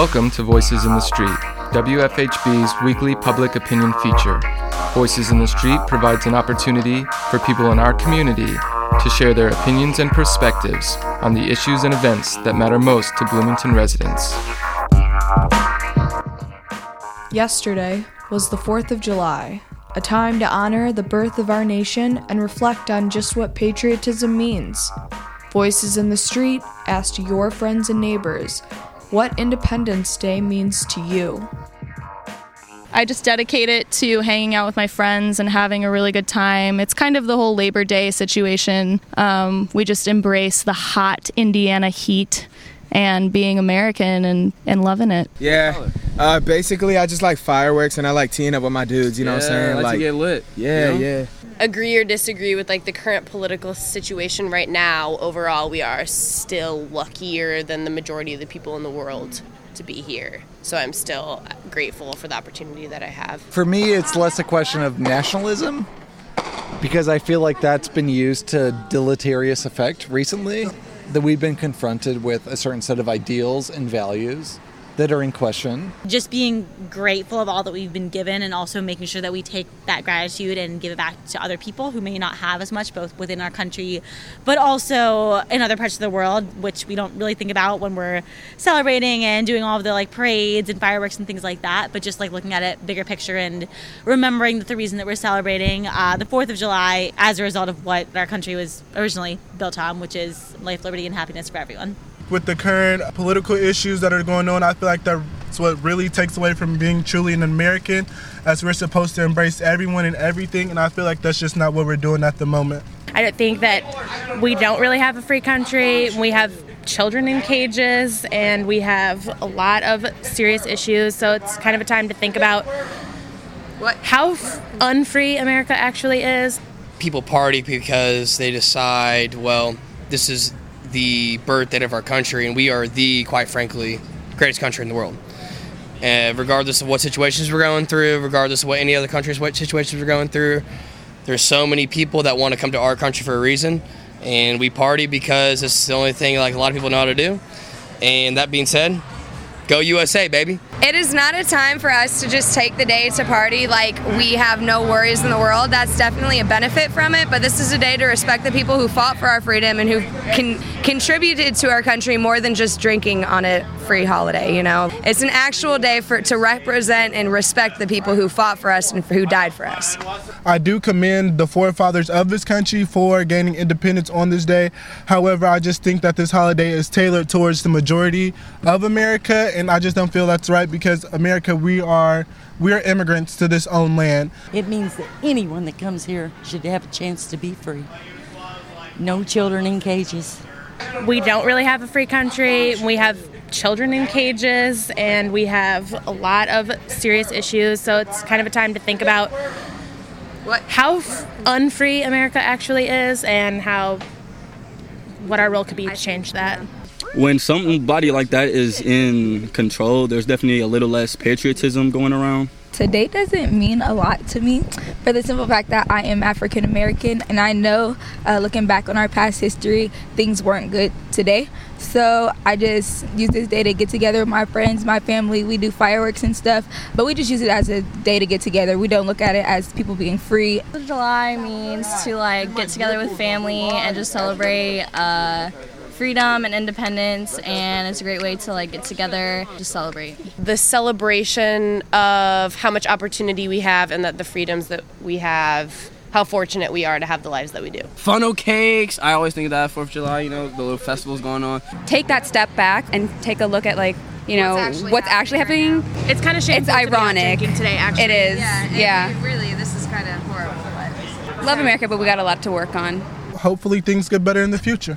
Welcome to Voices in the Street, WFHB's weekly public opinion feature. Voices in the Street provides an opportunity for people in our community to share their opinions and perspectives on the issues and events that matter most to Bloomington residents. Yesterday was the 4th of July, a time to honor the birth of our nation and reflect on just what patriotism means. Voices in the Street asked your friends and neighbors what Independence Day means to you. I just dedicate it to hanging out with my friends and having a really good time. It's kind of the whole Labor Day situation. Um, we just embrace the hot Indiana heat and being American and, and loving it. Yeah. Uh, basically, I just like fireworks and I like teeing up with my dudes. You know what I'm saying? I like, to get lit. Yeah, you know? yeah. agree or disagree with like the current political situation right now overall we are still luckier than the majority of the people in the world to be here so i'm still grateful for the opportunity that i have For me, it's less a question of nationalism because I feel like that's been used to deleterious effect recently. That we've been confronted with a certain set of ideals and values that are in question. just being grateful of all that we've been given and also making sure that we take that gratitude and give it back to other people who may not have as much both within our country but also in other parts of the world which we don't really think about when we're celebrating and doing all of the like parades and fireworks and things like that but just like looking at it bigger picture and remembering that the reason that we're celebrating uh, the 4th of july as a result of what our country was originally built on which is life liberty and happiness for everyone with the current political issues that are going on, I feel like that's what really takes away from being truly an American, as we're supposed to embrace everyone and everything, and I feel like that's just not what we're doing at the moment. I don't think that we don't really have a free country. We have children in cages and we have a lot of serious issues. So it's kind of a time to think about how unfree America actually is. People party because they decide, well, this is the birth date of our country, and we are the, quite frankly, greatest country in the world. And regardless of what situations we're going through, regardless of what any other countries, what situations we're going through, there's so many people that want to come to our country for a reason, and we party because it's the only thing like a lot of people know how to do. And that being said, go USA, baby. It is not a time for us to just take the day to party like we have no worries in the world. That's definitely a benefit from it, but this is a day to respect the people who fought for our freedom and who contributed to our country more than just drinking on a free holiday, you know. It's an actual day for to represent and respect the people who fought for us and who died for us. I do commend the forefathers of this country for gaining independence on this day. However, I just think that this holiday is tailored towards the majority of America, and I just don't feel that's right because America, we are we are immigrants to this own land. It means that anyone that comes here should have a chance to be free. No children in cages. We don't really have a free country. We have children in cages and we have a lot of serious issues. So it's kind of a time to think about What? how f- unfree America actually is and how what our role could be to change that. When somebody like that is in control, there's definitely a little less patriotism going around. Today doesn't mean a lot to me for the simple fact that I am African American and I know uh, looking back on our past history, things weren't good today. So I just use this day to get together with my friends, my family. We do fireworks and stuff, but we just use it as a day to get together. We don't look at it as people being free. July means to like get together with family and just celebrate uh, freedom and independence, and it's a great way to like get together, to celebrate. the celebration of how much opportunity we have and that the freedoms that we have how fortunate we are to have the lives that we do Funnel cakes. I always think of that 4th of July, you know, the little festivals going on. Take that step back and take a look at like, you know, what's actually, happening. It's kind of shameful. It's to be ironic. drinking today, actually. It is. Yeah. really this is kind of horrible Love America, but we got a lot to work on. Hopefully, things get better in the future.